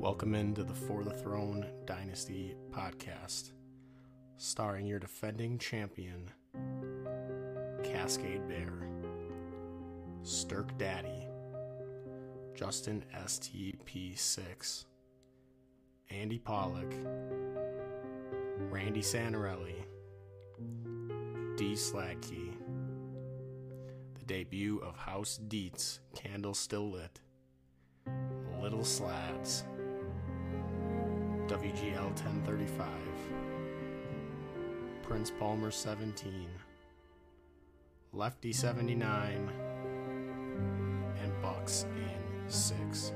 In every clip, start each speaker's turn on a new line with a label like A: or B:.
A: Welcome into the For the Throne Dynasty podcast, starring your defending champion, Cascade Bear, Stirk Daddy, Justin STP6, Andy Pollock, Randy Santarelli, D Sladkey, the debut of House Dietz, Candle Still Lit, Little Slads, WGL 1035, Prince Palmer 17, Lefty 79, and Bucks in 6.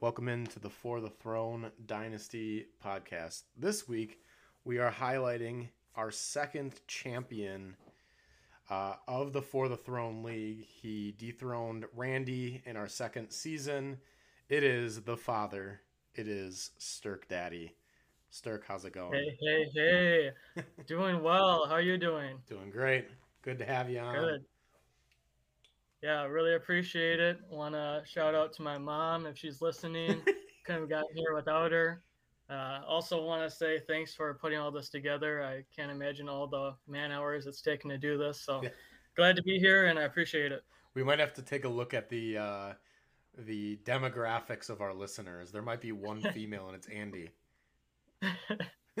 A: Welcome into the For the Throne Dynasty podcast. This week, we are highlighting our second champion uh, of the For the Throne League. He dethroned Randy in our second season. It is the father. It is Stirk Daddy. Stirk, how's it going?
B: Hey, hey, hey. doing well. How are you doing?
A: Doing great. Good to have you on.
B: Good. Yeah, really appreciate it. Want to shout out to my mom if she's listening. Couldn't have gotten here without her. Uh, also, want to say thanks for putting all this together. I can't imagine all the man hours it's taken to do this. So
A: Yeah.
B: glad to be here and I appreciate it.
A: We might have to take a look at the uh, the demographics of our listeners. There might be one female, and it's Andy.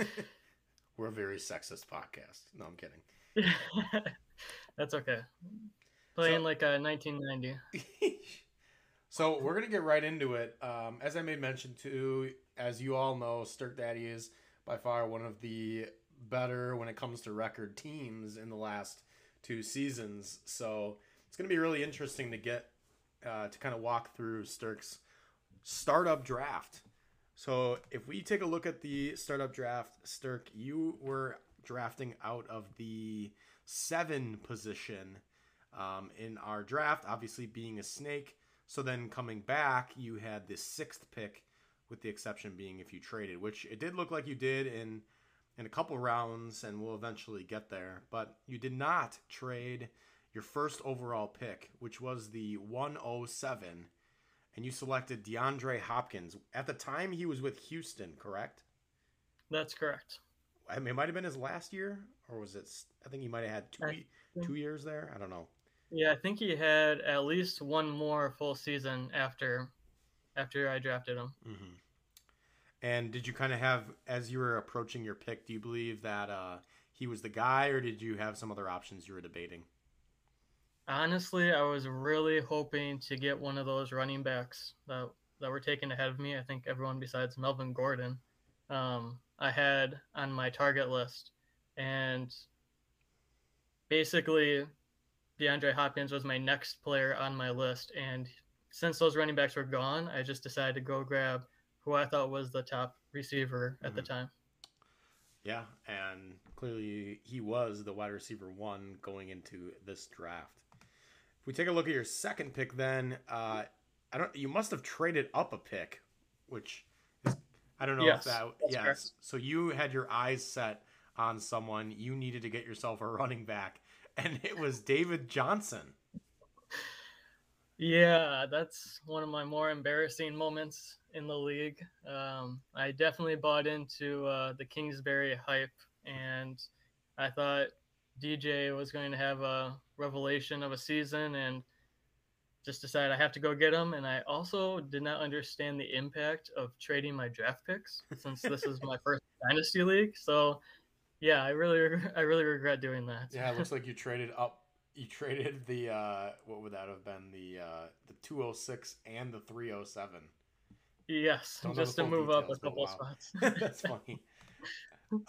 A: We're a very sexist podcast. No, I'm kidding.
B: That's okay. Playing
A: So-
B: like a 1990.
A: so we're gonna get right into it. Um, as I made mention to, as you all know, Stirk Daddy is by far one of the better when it comes to record teams in the last two seasons. So it's gonna be really interesting to get uh, to kind of walk through Stirk's startup draft. So if we take a look at the startup draft, Stirk, you were drafting out of the seven position um, in our draft, obviously being a snake. So then coming back, you had the sixth pick, with the exception being if you traded, which it did look like you did in in a couple rounds, and we'll eventually get there. But you did not trade your first overall pick, which was the 107, and you selected DeAndre Hopkins. At the time, he was with Houston, correct?
B: That's correct.
A: I mean, it might have been his last year, or was it? I think he might have had two
B: I
A: two years there. I don't know.
B: Yeah, I think he had at least one more full season after after I drafted him.
A: hmm And did you kind of have, as you were approaching your pick, do you believe that uh, he was the guy, or did you have some other options you were debating?
B: Honestly, I was really hoping to get one of those running backs that that were taken ahead of me. I think everyone besides Melvin Gordon, um, I had on my target list, and basically, DeAndre Hopkins was my next player on my list. And since those running backs were gone, I just decided to go grab who I thought was the top receiver at the
A: Mhm.
B: time.
A: Yeah, and clearly he was the wide receiver one going into this draft. If we take a look at your second pick, then uh, I don't. You must have traded up a pick, which is I don't know
B: Yes,
A: if that.
B: that's
A: Yes.
B: correct.
A: So you had your eyes set on someone. You needed to get yourself a running back, and it was David Johnson.
B: Yeah, that's one of my more embarrassing moments in the league. Um, I definitely bought into uh, the Kingsbury hype, and I thought DJ was going to have a revelation of a season, and just decided I have to go get him. And I also did not understand the impact of trading my draft picks since this is my first dynasty league. So, yeah, I really, I really regret doing that.
A: Yeah, it looks like you traded up. You traded the uh, what would that have been the uh, the two hundred six and the three hundred seven.
B: yes,
A: Don't
B: just to move up a couple
A: wow.
B: spots.
A: That's funny.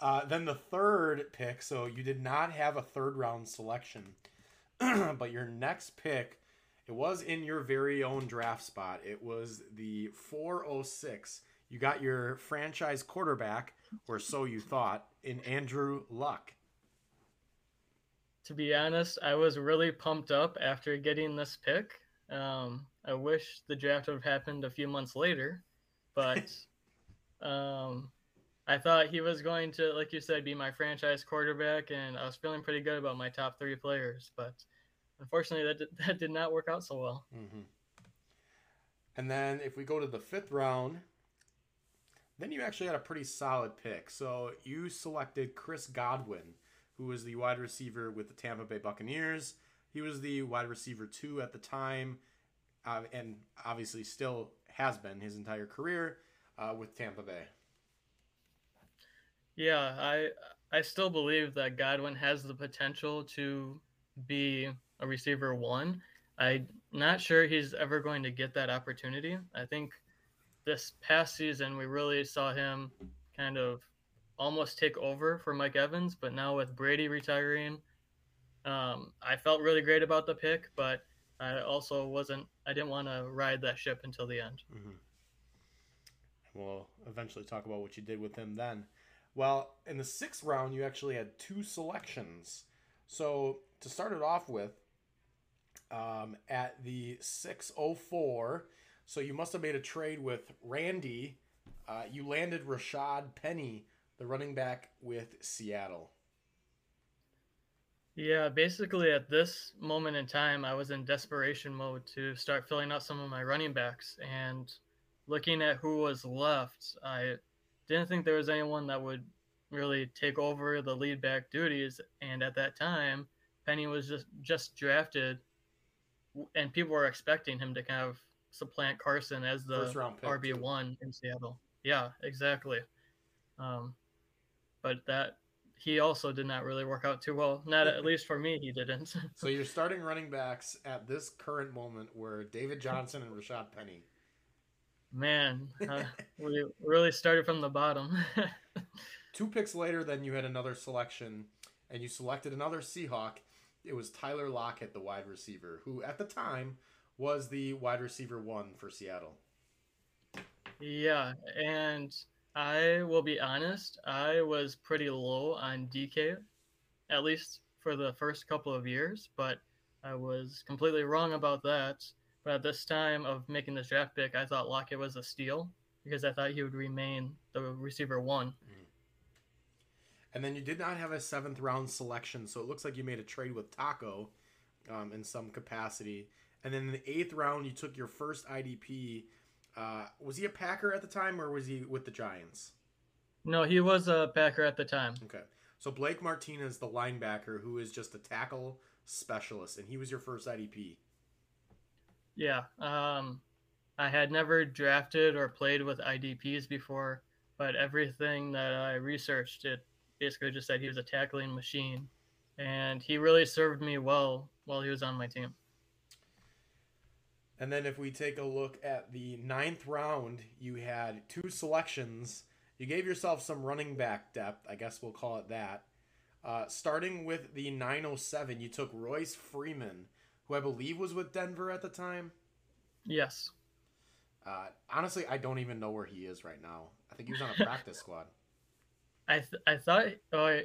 A: Uh, then the third pick. So you did not have a third round selection, but your next pick, it was in your very own draft spot. It was the 406. You got your franchise quarterback, or so you thought, in Andrew Luck.
B: to be honest, I was really pumped up after getting this pick. Um, I wish the draft would have happened a few months later, but um, I thought he was going to, like you said, be my franchise quarterback, and I was feeling pretty good about my top three players. But unfortunately, that did, that did not work out so well.
A: hmm And then if we go to the fifth round, then you actually had a pretty solid pick. So you selected Chris Godwin, who was the wide receiver with the Tampa Bay Buccaneers. He was the wide receiver two at the time, uh, and obviously still has been his entire career uh, with Tampa Bay.
B: Yeah, I I still believe that Godwin has the potential to be a receiver one. I'm not sure he's ever going to get that opportunity. I think this past season we really saw him kind of almost take over for Mike Evans, but now with Brady retiring, um, I felt really great about the pick, but I also wasn't. I didn't want to ride that ship until the end.
A: Mm-hmm. We'll eventually talk about what you did with him then. Well, in the sixth round, you actually had two selections. So to start it off with, um, at the 604, so you must have made a trade with Randy. Uh, you landed Rashad Penny, the running back with Seattle.
B: Yeah, basically at this moment in time, I was in desperation mode to start filling out some of my running backs. And looking at who was left, I didn't think there was anyone that would really take over the lead back duties. And at that time, Penny was just just drafted, and people were expecting him to kind of supplant Carson as the RB one in Seattle. Yeah, exactly. Um, but that he also did not really work out too well. Not at least for me, he didn't.
A: so you're starting running backs at this current moment where David Johnson and Rashad Penny.
B: Man, uh, we really started from the bottom.
A: Two picks later, then you had another selection, and you selected another Seahawk. It was Tyler Lockett, the wide receiver, who at the time was the wide receiver one for Seattle.
B: Yeah, and I will be honest, I was pretty low on DK, at least for the first couple of years, but I was completely wrong about that. But at this time of making this draft pick, I thought Lockett was a steal because I thought he would remain the receiver one. Mm-hmm.
A: And then you did not have a seventh round selection, so it looks like you made a trade with Taco um, in some capacity. And then in the eighth round, you took your first IDP uh, was he a Packer at the time, or was he with the Giants?
B: No, he was a Packer at the time.
A: Okay, so Blake Martinez, the linebacker, who is just a tackle specialist, and he was your first IDP.
B: Yeah, um, I had never drafted or played with IDPs before, but everything that I researched, it basically just said he was a tackling machine, and he really served me well while he was on my team.
A: And then if we take a look at the ninth round, you had two selections. You gave yourself some running back depth, I guess we'll call it that. Uh, starting with the 907, you took Royce Freeman, who I believe was with Denver at the time.
B: Yes.
A: Uh, honestly, I don't even know where he is right now. I think he was on a practice squad.
B: I th- I thought oh,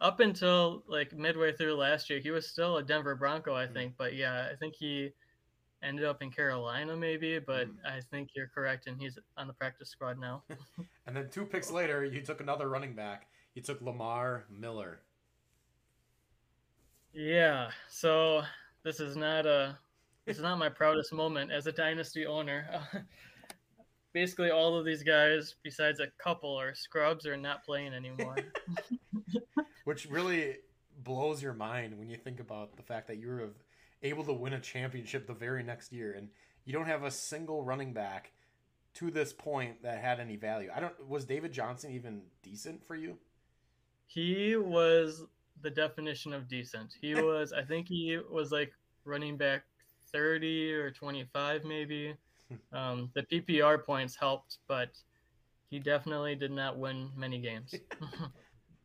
B: up until like midway through last year, he was still a Denver Bronco, I hmm. think. Mm. But yeah, I think he ended up in Carolina, maybe, but mm. I think you're correct, and he's on the practice squad now.
A: and then two picks later, you took another running back. You took Lamar Miller.
B: Yeah, so this is not a this is not my proudest moment as a dynasty owner. Basically, all of these guys, besides a couple, are scrubs or not playing anymore.
A: Which really blows your mind when you think about the fact that you were able to win a championship the very next year, and you don't have a single running back to this point that had any value. I don't. Was David Johnson even decent for you?
B: He was the definition of decent. He was. I think he was like running back thirty or twenty-five, maybe. Um, the PPR points helped, but he definitely did not win many games.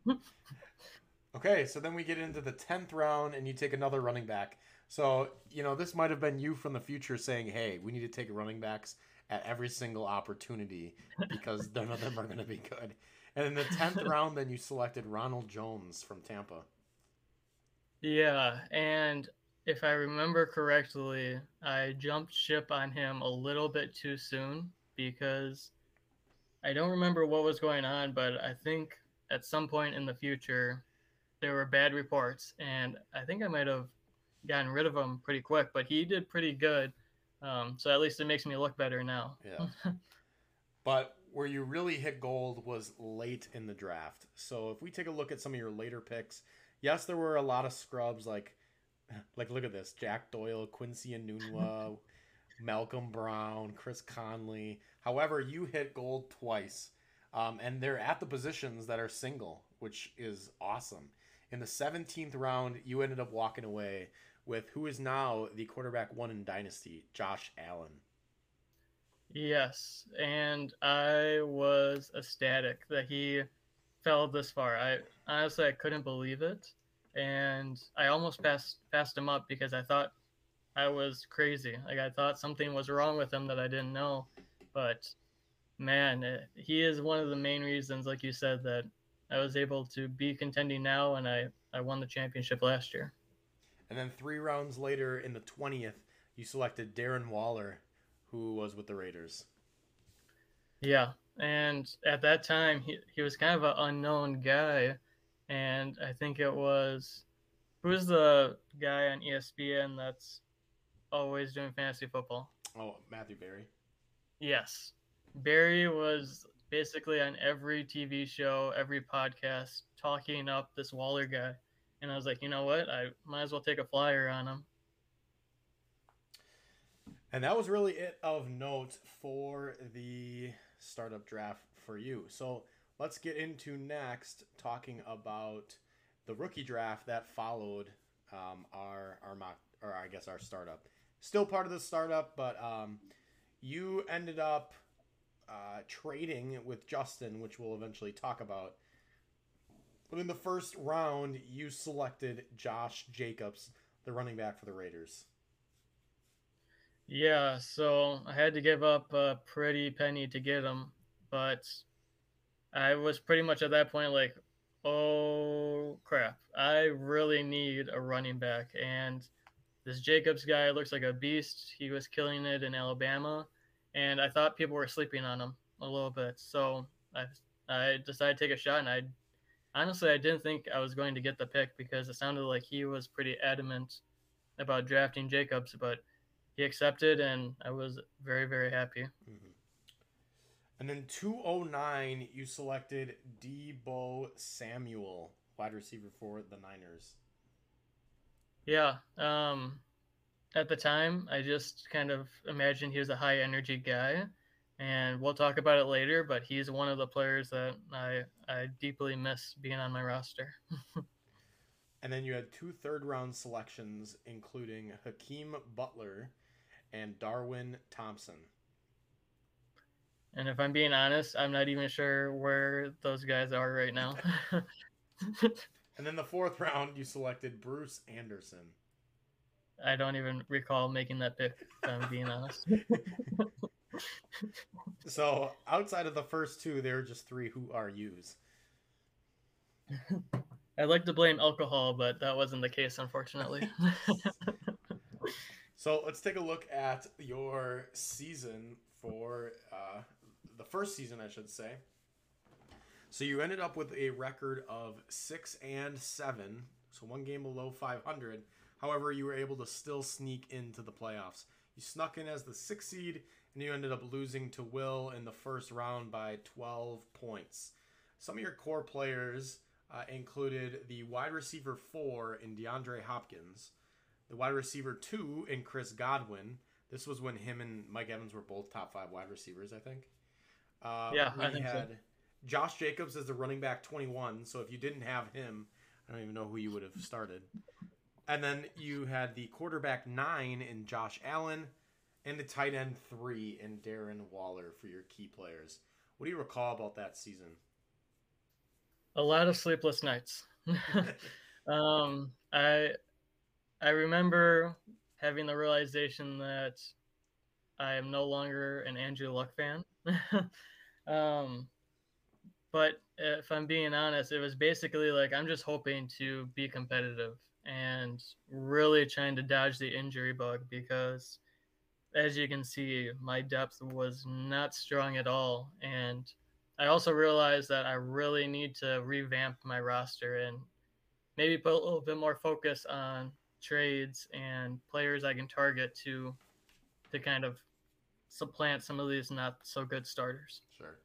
A: okay, so then we get into the tenth round, and you take another running back. So, you know, this might have been you from the future saying, hey, we need to take running backs at every single opportunity because none of them are going to be good. And in the 10th round, then you selected Ronald Jones from Tampa.
B: Yeah. And if I remember correctly, I jumped ship on him a little bit too soon because I don't remember what was going on, but I think at some point in the future, there were bad reports. And I think I might have gotten rid of him pretty quick, but he did pretty good Um, so at least it makes me look better now.
A: Yeah. but where you really hit gold was late in the draft. So if we take a look at some of your later picks, yes, there were a lot of scrubs like like look at this Jack Doyle, Quincy Enunwa, Malcolm Brown, Chris Conley. However, you hit gold twice, um, and they're at the positions that are single, which is awesome. In the 17th round, you ended up walking away with who is now the quarterback one in Dynasty, Josh Allen.
B: Yes, and I was ecstatic that he fell this far. I honestly I couldn't believe it, and I almost passed passed him up because I thought I was crazy. Like I thought something was wrong with him that I didn't know, but man, it, he is one of the main reasons, like you said, that I was able to be contending now, and I I won the championship last year.
A: And then three rounds later, in the twentieth, you selected Darren Waller who was with the Raiders.
B: Yeah, and at that time he he was kind of an unknown guy, and I think it was who's the guy on ESPN that's always doing fantasy football?
A: Oh, Matthew Berry.
B: Yes, Barry was basically on every TV show, every podcast, talking up this Waller guy, and I was like, you know what, I might as well take a flyer on him.
A: And that was really it of note for the startup draft for you. So let's get into next talking about the rookie draft that followed um, our our mock or I guess our startup. Still part of the startup, but um, you ended up uh, trading with Justin, which we'll eventually talk about. But in the first round, you selected Josh Jacobs, the running back for the Raiders.
B: Yeah, so I had to give up a pretty penny to get him, but I was pretty much at that point like, oh crap, I really need a running back. And this Jacobs guy looks like a beast. He was killing it in Alabama, and I thought people were sleeping on him a little bit. So I I decided to take a shot, and I honestly I didn't think I was going to get the pick because it sounded like he was pretty adamant about drafting Jacobs, but he accepted, and I was very, very happy. Mm-hmm.
A: And then 209, you selected Deebo Samuel, wide receiver for the Niners.
B: Yeah. Um, at the time, I just kind of imagined he was a high energy guy. And we'll talk about it later, but he's one of the players that I, I deeply miss being on my roster.
A: and then you had two third round selections, including Hakeem Butler and Darwin Thompson.
B: And if I'm being honest, I'm not even sure where those guys are right now.
A: and then the fourth round, you selected Bruce Anderson.
B: I don't even recall making that pick, if I'm being honest.
A: so outside of the first two, there are just three who are yous.
B: I'd like to blame alcohol, but that wasn't the case, unfortunately.
A: So let's take a look at your season for uh, the first season, I should say. So you ended up with a record of six and seven, so one game below 500. However, you were able to still sneak into the playoffs. You snuck in as the sixth seed, and you ended up losing to Will in the first round by 12 points. Some of your core players uh, included the wide receiver four in DeAndre Hopkins, the wide receiver two in Chris Godwin. This was when him and Mike Evans were both top five wide receivers, I think.
B: Uh, yeah, we I think had so.
A: Josh Jacobs as the running back 21. So if you didn't have him, I don't even know who you would have started. And then you had the quarterback nine in Josh Allen and the tight end three in Darren Waller for your key players. What do you recall about that season?
B: A lot of sleepless nights. um, I I remember having the realization that I am no longer an Andrew Luck fan. um, but if I'm being honest, it was basically like I'm just hoping to be competitive and really trying to dodge the injury bug because, as you can see, my depth was not strong at all. And I also realized that I really need to revamp my roster and maybe put a little bit more focus on trades and players I can target to to kind of supplant some of these not so good starters.
A: Sure.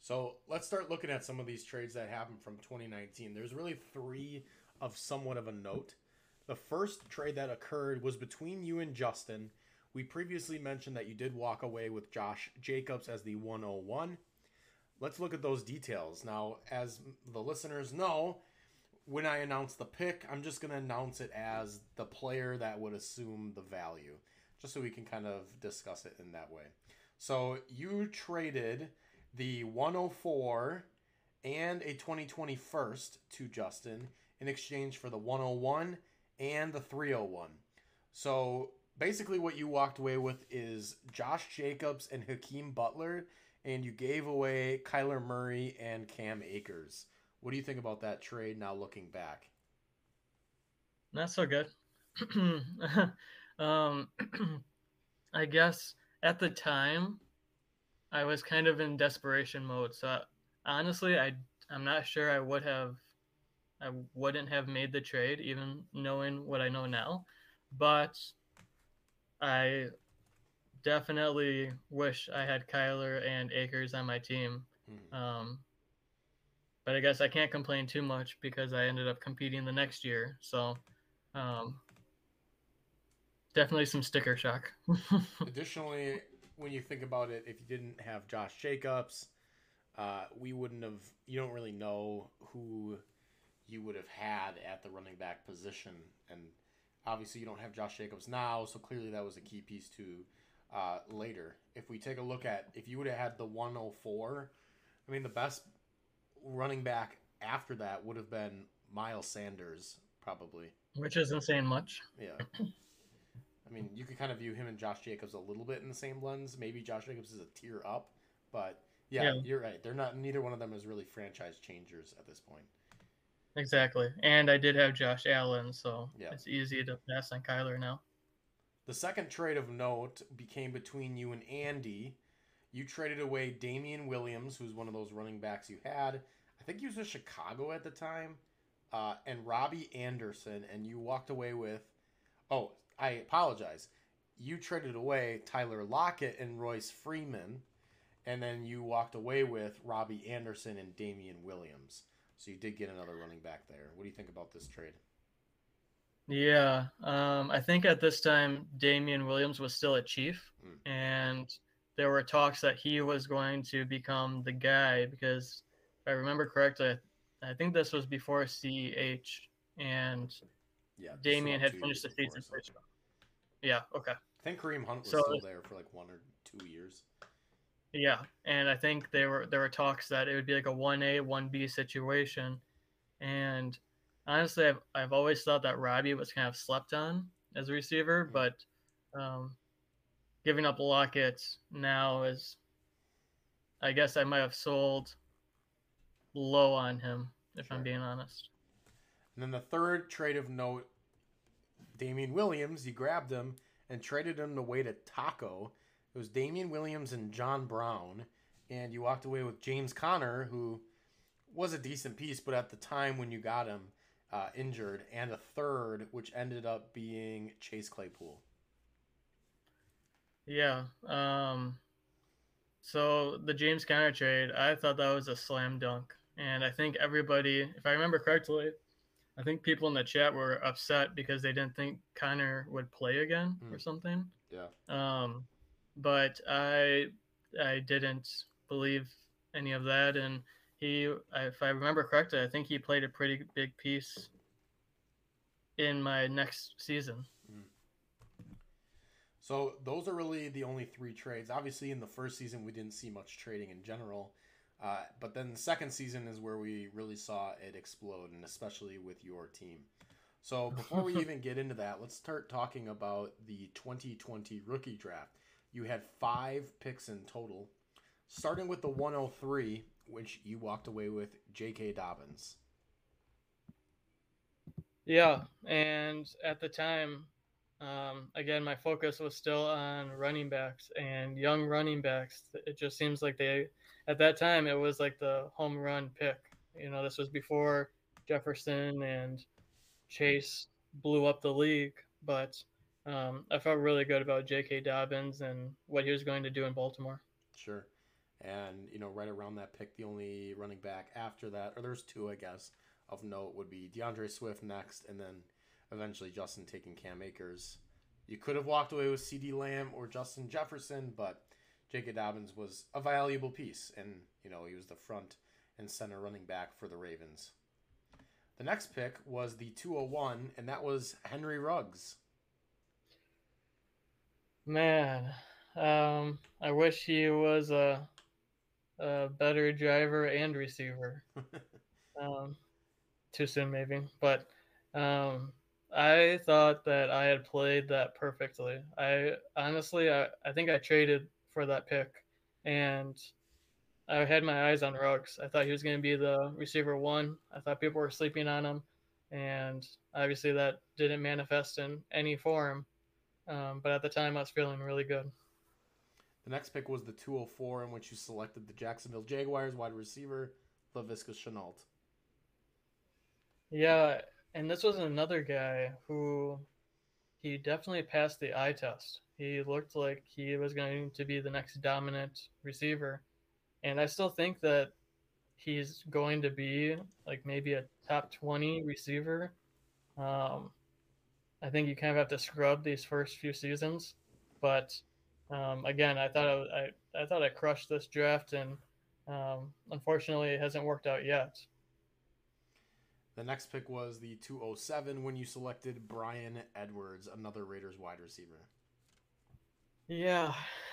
A: So let's start looking at some of these trades that happened from 2019. There's really three of somewhat of a note. The first trade that occurred was between you and Justin. We previously mentioned that you did walk away with Josh Jacobs as the 101. Let's look at those details. Now, as the listeners know, when I announce the pick, I'm just going to announce it as the player that would assume the value, just so we can kind of discuss it in that way. So you traded the 104 and a 2020 first to Justin in exchange for the 101 and the 301. So basically, what you walked away with is Josh Jacobs and Hakeem Butler, and you gave away Kyler Murray and Cam Akers. What do you think about that trade now looking back?
B: Not so good. um, I guess at the time, I was kind of in desperation mode. So honestly, I I'm not sure I would have I wouldn't have made the trade even knowing what I know now. But I definitely wish I had Kyler and Akers on my team. Mm-hmm. Um, but I guess I can't complain too much because I ended up competing the next year. So um, definitely some sticker shock.
A: Additionally, when you think about it, if you didn't have Josh Jacobs, uh, we wouldn't have. You don't really know who you would have had at the running back position, and obviously you don't have Josh Jacobs now, so clearly that was a key piece to uh, later. If we take a look at if you would have had the 104, I mean the best running back after that would have been Miles Sanders, probably.
B: Which isn't saying much.
A: Yeah. I mean, you could kind of view him and Josh Jacobs a little bit in the same lens. Maybe Josh Jacobs is a tier up, but yeah, yeah, you're right. They're not. Neither one of them is really franchise changers at this point.
B: Exactly, and I did have Josh Allen, so yeah. it's easy to pass on Kyler now.
A: The second trade of note became between you and Andy. You traded away Damien Williams, who's one of those running backs you had. I think he was in Chicago at the time, uh, and Robbie Anderson, and you walked away with. Oh, I apologize. You traded away Tyler Lockett and Royce Freeman, and then you walked away with Robbie Anderson and Damien Williams. So you did get another running back there. What do you think about this trade?
B: Yeah, um, I think at this time Damien Williams was still a Chief, mm. and there were talks that he was going to become the guy because I remember correctly, I think this was before CEH, and yeah, Damien had finished the season. Yeah. Okay.
A: I think Kareem Hunt was so, still there for like one or two years.
B: Yeah, and I think there were there were talks that it would be like a one A one B situation, and honestly, I've I've always thought that Robbie was kind of slept on as a receiver, mm-hmm. but um, giving up Lockett now is, I guess I might have sold low on him if sure. I'm being honest.
A: And then the third trade of note, Damien Williams, you grabbed him and traded him away to Taco. It was Damien Williams and John Brown, and you walked away with James Conner, who was a decent piece, but at the time when you got him uh, injured, and a third, which ended up being Chase Claypool.
B: Yeah. Um, so the James Conner trade, I thought that was a slam dunk. And I think everybody, if I remember correctly, I think people in the chat were upset because they didn't think Conner would play again mm. or something.
A: Yeah.
B: Um, but I I didn't believe any of that, and he, if I remember correctly, I think he played a pretty big piece in my next season. Mm.
A: So those are really the only three trades. Obviously, in the first season, we didn't see much trading in general. Uh, but then the second season is where we really saw it explode, and especially with your team. So before we even get into that, let's start talking about the 2020 rookie draft. You had five picks in total, starting with the 103, which you walked away with J.K. Dobbins.
B: Yeah, and at the time, um, again, my focus was still on running backs and young running backs. It just seems like they at that time it was like the home run pick. You know, this was before Jefferson and Chase blew up the league, but um, I felt really good about J.K. Dobbins and what he was going to do in Baltimore.
A: Sure. And, you know, right around that pick, the only running back after that, or there's two, I guess, of note would be D'Andre Swift next, and then eventually Justin taking Cam Akers. You could have walked away with CeeDee Lamb or Justin Jefferson, but J.K. Dobbins was a valuable piece, and, you know, he was the front and center running back for the Ravens. The next pick was the 201, and that was Henry Ruggs.
B: Man, um, I wish he was a, a better driver and receiver. um, too soon, maybe, but um, I thought that I had played that perfectly. I honestly, I, I think I traded for that pick, and I had my eyes on Ruggs. I thought he was going to be the receiver one. I thought people were sleeping on him, and obviously that didn't manifest in any form. Um, but at the time, I was feeling really good.
A: The next pick was the 204, in which you selected the Jacksonville Jaguars wide receiver, Laviska Shenault.
B: Yeah, and this was another guy who he definitely passed the eye test. He looked like he was going to be the next dominant receiver. And I still think that he's going to be like maybe a top 20 receiver. Um, I think you kind of have to scrub these first few seasons. But um, again, I thought I, I, I, thought I crushed this draft, and um, unfortunately, it hasn't worked out yet.
A: The next pick was the 207 when you selected Bryan Edwards, another Raiders wide receiver.
B: Yeah.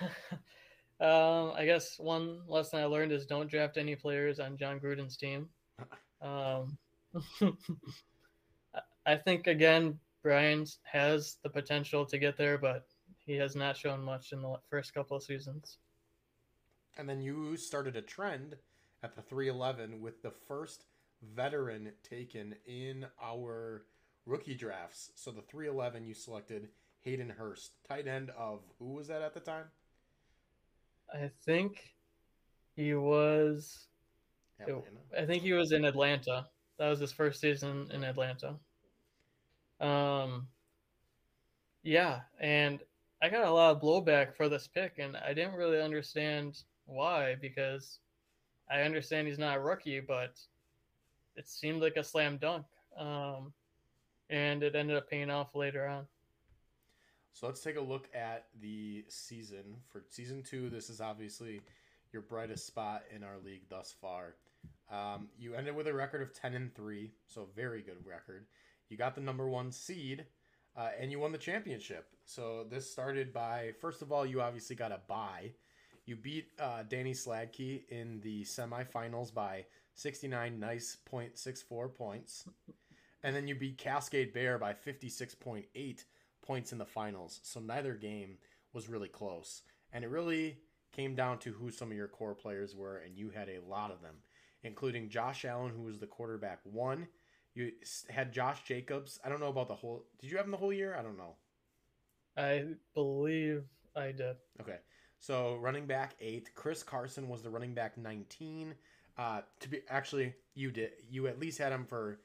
B: um, I guess one lesson I learned is don't draft any players on Jon Gruden's team. Um, I think, again, Bryan has the potential to get there, but he has not shown much in the first couple of seasons.
A: And then you started a trend at the 311 with the first veteran taken in our rookie drafts. So the 311 you selected Hayden Hurst, tight end of who was that at the time?
B: I think he was Atlanta. I think he was in Atlanta. That was his first season in Atlanta. Um yeah, and I got a lot of blowback for this pick and I didn't really understand why because I understand he's not a rookie, but it seemed like a slam dunk. Um, and it ended up paying off later on.
A: So let's take a look at the season. For season two, this is obviously your brightest spot in our league thus far. Um, you ended with a record of 10 and 3, so very good record. You got the number one seed, uh, and you won the championship. So this started by, first of all, you obviously got a bye. You beat uh, Danny Sladkey in the semifinals by 69 nice point six four points. And then you beat Cascade Bear by 56.8 points in the finals. So neither game was really close. And it really came down to who some of your core players were, and you had a lot of them, including Josh Allen, who was the quarterback one. You had Josh Jacobs. I don't know about the whole. Did you have him the whole year? I don't know.
B: I believe I did.
A: Okay. So running back eight. Chris Carson was the running back 19. Uh, to be actually, you did. You at least had him for.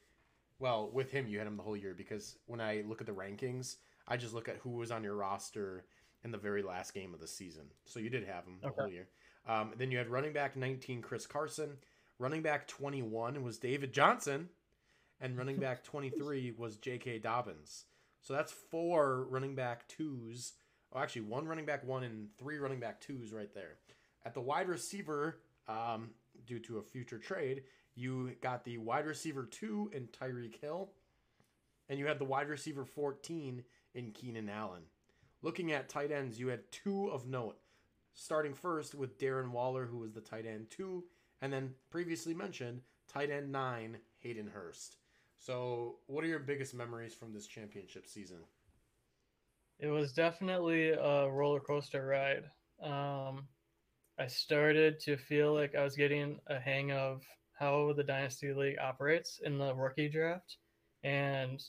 A: Well, with him, you had him the whole year because when I look at the rankings, I just look at who was on your roster in the very last game of the season. So you did have him the okay. whole year. Um, then you had running back 19, Chris Carson. Running back 21 was David Johnson. And running back 23 was J.K. Dobbins. So that's four running back twos. Oh, actually, one running back one and three running back twos right there. At the wide receiver, um, due to a future trade, you got the wide receiver two in Tyreek Hill, and you had the wide receiver 14 in Keenan Allen. Looking at tight ends, you had two of note. Starting first with Darren Waller, who was the tight end two, and then previously mentioned tight end nine, Hayden Hurst. So, what are your biggest memories from this championship season?
B: It was definitely a roller coaster ride. Um, I started to feel like I was getting a hang of how the Dynasty League operates in the rookie draft. And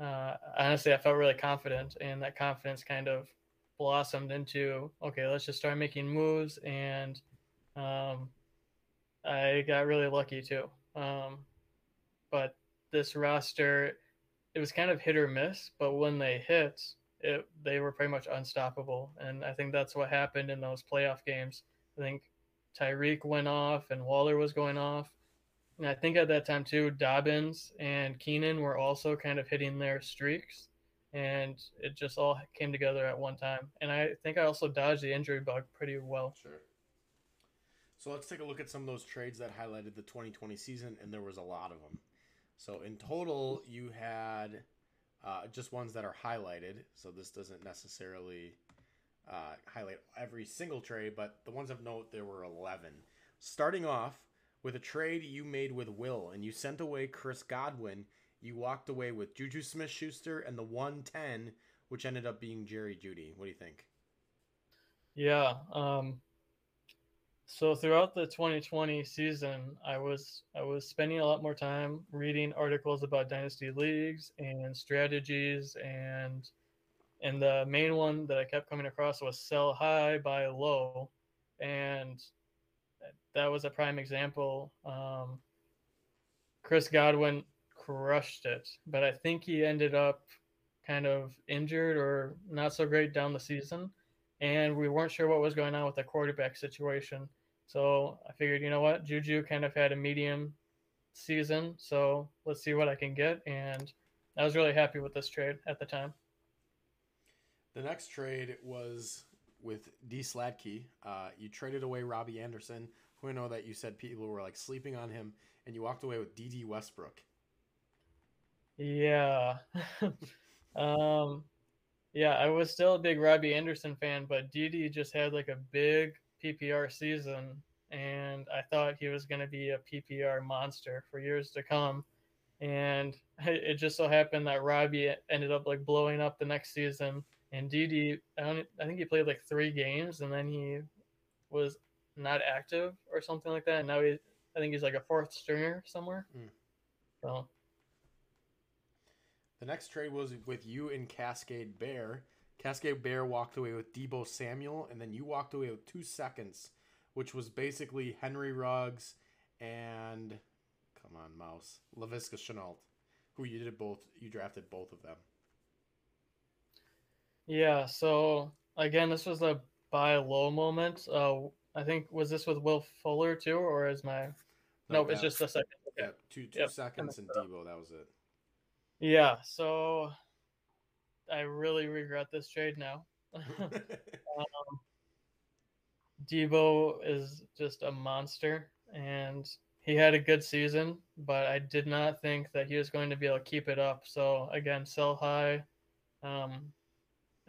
B: uh, honestly, I felt really confident, and that confidence kind of blossomed into okay, let's just start making moves. And um, I got really lucky too. Um, but this roster, it was kind of hit or miss, but when they hit, it, they were pretty much unstoppable. And I think that's what happened in those playoff games. I think Tyreek went off and Waller was going off. And I think at that time too, Dobbins and Keenan were also kind of hitting their streaks. And it just all came together at one time. And I think I also dodged the injury bug pretty well.
A: Sure. So let's take a look at some of those trades that highlighted the 2020 season, and there was a lot of them. So in total, you had uh, just ones that are highlighted. So this doesn't necessarily uh, highlight every single trade, but the ones of note, there were 11. Starting off with a trade you made with Will, and you sent away Chris Godwin. You walked away with Juju Smith Schuster and the 110, which ended up being Jerry Jeudy. What do you think?
B: Yeah. Um, so throughout the 2020 season, I was I was spending a lot more time reading articles about dynasty leagues and strategies and and the main one that I kept coming across was sell high, buy low, and that was a prime example. Um, Chris Godwin crushed it, but I think he ended up kind of injured or not so great down the season, and we weren't sure what was going on with the quarterback situation. So I figured, you know what, Juju kind of had a medium season, so let's see what I can get. And I was really happy with this trade at the time.
A: The next trade was with D Sladkey. Uh, you traded away Robbie Anderson, who I know that you said people were like sleeping on him, and you walked away with Dede Westbrook.
B: Yeah. um, yeah, I was still a big Robbie Anderson fan, but Dede just had like a big PPR season, and I thought he was going to be a PPR monster for years to come. And it just so happened that Robbie ended up like blowing up the next season, and Dede, I don't, I think he played like three games, and then he was not active or something like that. And now he, I think he's like a fourth stringer somewhere. Mm. So.
A: The next trade was with you and Cascade Bear. Cascade Bear walked away with Deebo Samuel, and then you walked away with two seconds, which was basically Henry Ruggs and come on, mouse, Laviska Shenault, who you did both. You drafted both of them.
B: Yeah. So again, this was a buy low moment. Uh, I think was this with Will Fuller too, or is my no? Nope, it's just a second.
A: Okay. Yeah, two two yep. seconds and Deebo. That was it.
B: Yeah. So I really regret this trade now. um, Deebo is just a monster, and he had a good season, but I did not think that he was going to be able to keep it up. So again, sell high. Um,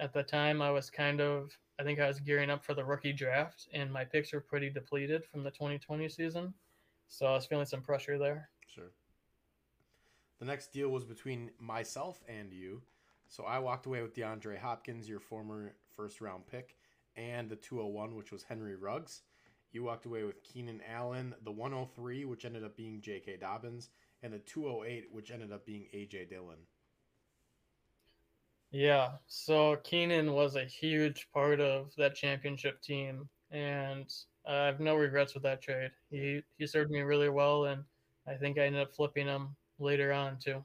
B: at the time, I was kind of, I think I was gearing up for the rookie draft, and my picks were pretty depleted from the 2020 season. So I was feeling some pressure there.
A: Sure. The next deal was between myself and you. So I walked away with DeAndre Hopkins, your former first round pick, and the 201, which was Henry Ruggs. You walked away with Keenan Allen, the 103, which ended up being J.K. Dobbins, and the 208, which ended up being A.J. Dillon.
B: Yeah, so Keenan was a huge part of that championship team, and I have no regrets with that trade. He he served me really well, and I think I ended up flipping him later on too.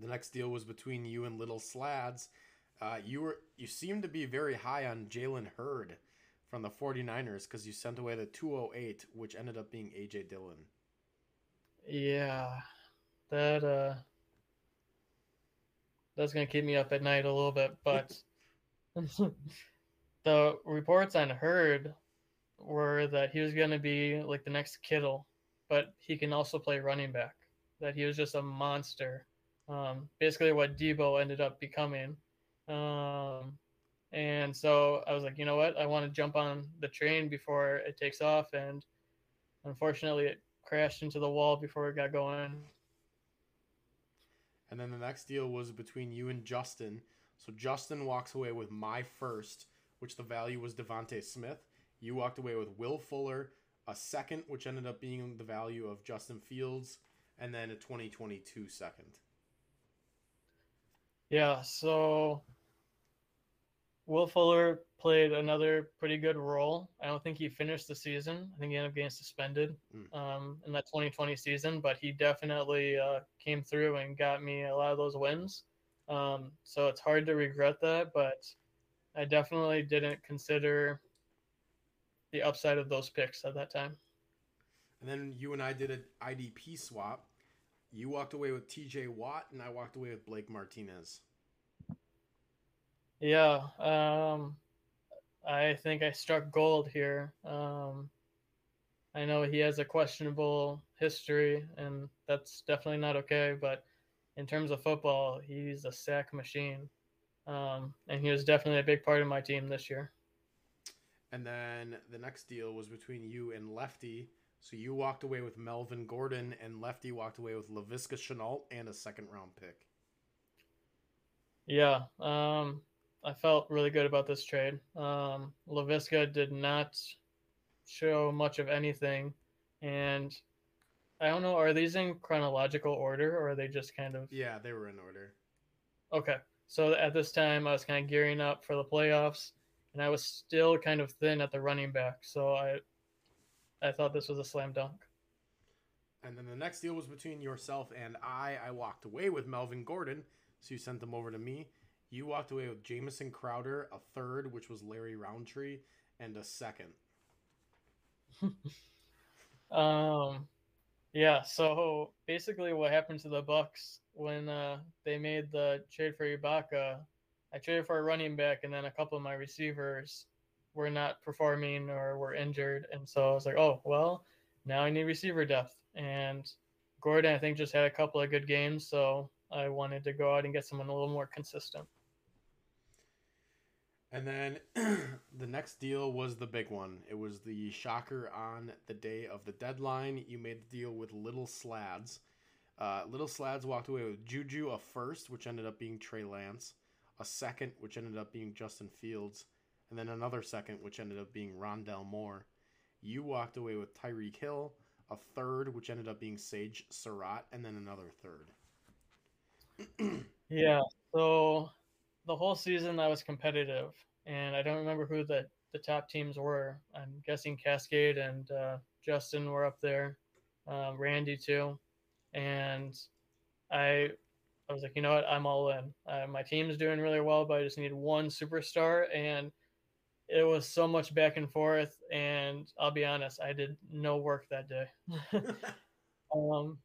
A: The next deal was between you and Little Slads. Uh, you were you seemed to be very high on Jalen Hurd from the 49ers because you sent away the 208, which ended up being AJ Dillon.
B: Yeah, that uh, that's gonna keep me up at night a little bit. But the reports on Hurd were that he was gonna be like the next Kittle, but he can also play running back. That he was just a monster um, basically what Deebo ended up becoming. Um, and so I was like, you know what? I want to jump on the train before it takes off. And unfortunately, it crashed into the wall before it got going.
A: And then the next deal was between you and Justin. So Justin walks away with my first, which the value was DeVonta Smith. You walked away with Will Fuller, a second, which ended up being the value of Justin Fields, and then a 2022 second.
B: Yeah, so Will Fuller played another pretty good role. I don't think he finished the season. I think he ended up getting suspended mm. um, in that 2020 season, but he definitely uh, came through and got me a lot of those wins. Um, so it's hard to regret that, but I definitely didn't consider the upside of those picks at that time.
A: And then you and I did an IDP swap. You walked away with TJ Watt, and I walked away with Blake Martinez.
B: Yeah, um, I think I struck gold here. Um, I know he has a questionable history, and that's definitely not okay. But in terms of football, he's a sack machine, um, and he was definitely a big part of my team this year.
A: And then the next deal was between you and Lefty. So you walked away with Melvin Gordon, and Lefty walked away with Laviska Shenault and a second round pick.
B: Yeah, um, I felt really good about this trade. Um, Laviska did not show much of anything, and I don't know. Are these in chronological order, or are they just kind of?
A: Yeah, they were in order.
B: Okay, so at this time, I was kind of gearing up for the playoffs, and I was still kind of thin at the running back, so I, I thought this was a slam dunk.
A: And then the next deal was between yourself and I. I walked away with Melvin Gordon, so you sent them over to me. You walked away with Jamison Crowder, a third, which was Larry Rountree, and a second.
B: um, yeah. So basically, what happened to the Bucks when uh, they made the trade for Ibaka? I traded for a running back, and then a couple of my receivers were not performing or were injured, and so I was like, oh well, now I need receiver depth. And Gordon, I think, just had a couple of good games, so I wanted to go out and get someone a little more consistent.
A: And then the next deal was the big one. It was the shocker on the day of the deadline. You made the deal with Little Slads. Uh, Little Slads walked away with Juju a first, which ended up being Trey Lance, a second, which ended up being Justin Fields, and then another second, which ended up being Rondale Moore. You walked away with Tyreek Hill, a third, which ended up being Sage Surratt, and then another third.
B: yeah. So the whole season I was competitive, and I don't remember who the the top teams were. I'm guessing Cascade and uh, Justin were up there, um, Randy too, and I I was like, you know what, I'm all in. Uh, my team's doing really well, but I just need one superstar, and it was so much back and forth. And I'll be honest, I did no work that day. um,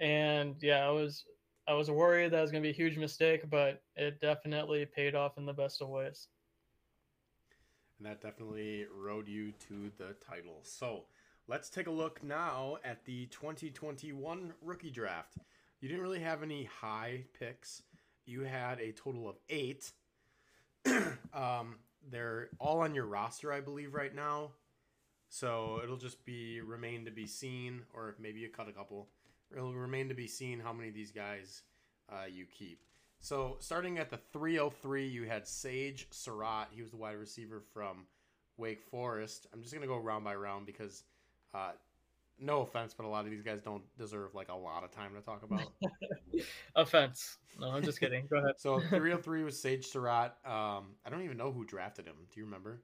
B: and yeah, I was I was worried that was going to be a huge mistake, but it definitely paid off in the best of ways.
A: And that definitely rode you to the title. So let's take a look now at the 2021 rookie draft. You didn't really have any high picks. You had a total of eight. um, they're all on your roster, I believe, right now. So it'll just be remain to be seen, or maybe you cut a couple. It'll remain to be seen how many of these guys uh, you keep. So starting at the 303, you had Sage Surratt. He was the wide receiver from Wake Forest. I'm just gonna go round by round because, uh, no offense, but a lot of these guys don't deserve like a lot of time to talk about.
B: offense. No, I'm just kidding. Go ahead.
A: so 303 was Sage Surratt. Um, I don't even know who drafted him. Do you remember?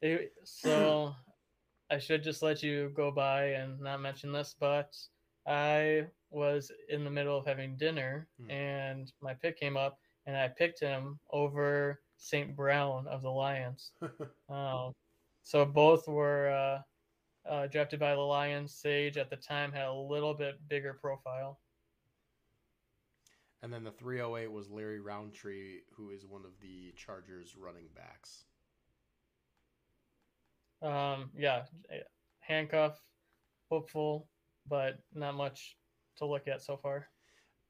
B: It, so I should just let you go by and not mention this, but I was in the middle of having dinner hmm. and my pick came up and I picked him over St. Brown of the Lions. um, so both were uh, uh, drafted by the Lions. Sage at the time had a little bit bigger profile.
A: And then the 308 was Larry Rountree, who is one of the Chargers running backs.
B: Um, yeah, handcuff, hopeful, but not much to look at so far.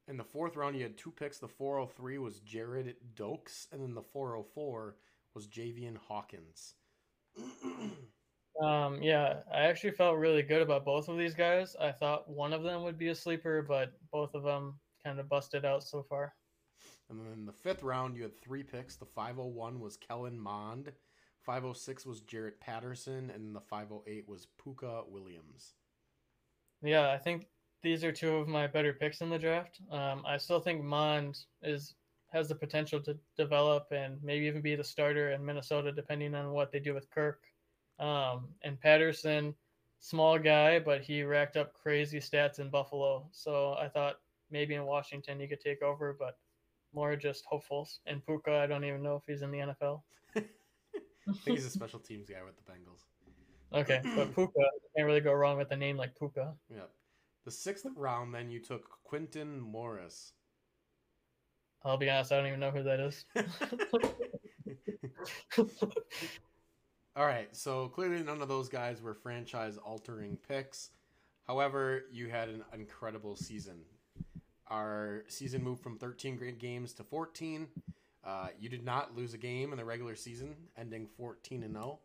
A: In the fourth round, you had two picks. The 403 was Jared Dokes, and then the 404 was Javian Hawkins.
B: um, yeah, I actually felt really good about both of these guys. I thought one of them would be a sleeper, but both of them kind of busted out so far.
A: And then in the fifth round, you had three picks. The 501 was Kellen Mond, 506 was Jaret Patterson, and the 508 was Pooka Williams.
B: Yeah, I think these are two of my better picks in the draft. Um, I still think Mond is has the potential to develop and maybe even be the starter in Minnesota, depending on what they do with Kirk. Um, and Patterson, small guy, but he racked up crazy stats in Buffalo. So I thought maybe in Washington he could take over, but more just hopefuls. And Pooka, I don't even know if he's in the NFL.
A: I think he's a special teams guy with the Bengals.
B: Okay, but Pooka can't really go wrong with a name like Pooka.
A: Yep. The sixth round, then you took Quinton Morris.
B: I'll be honest, I don't even know who that is.
A: All right, so clearly none of those guys were franchise altering picks. However, you had an incredible season. Our season moved from 13 great games to 14. Uh, you did not lose a game in the regular season, ending 14 and 0.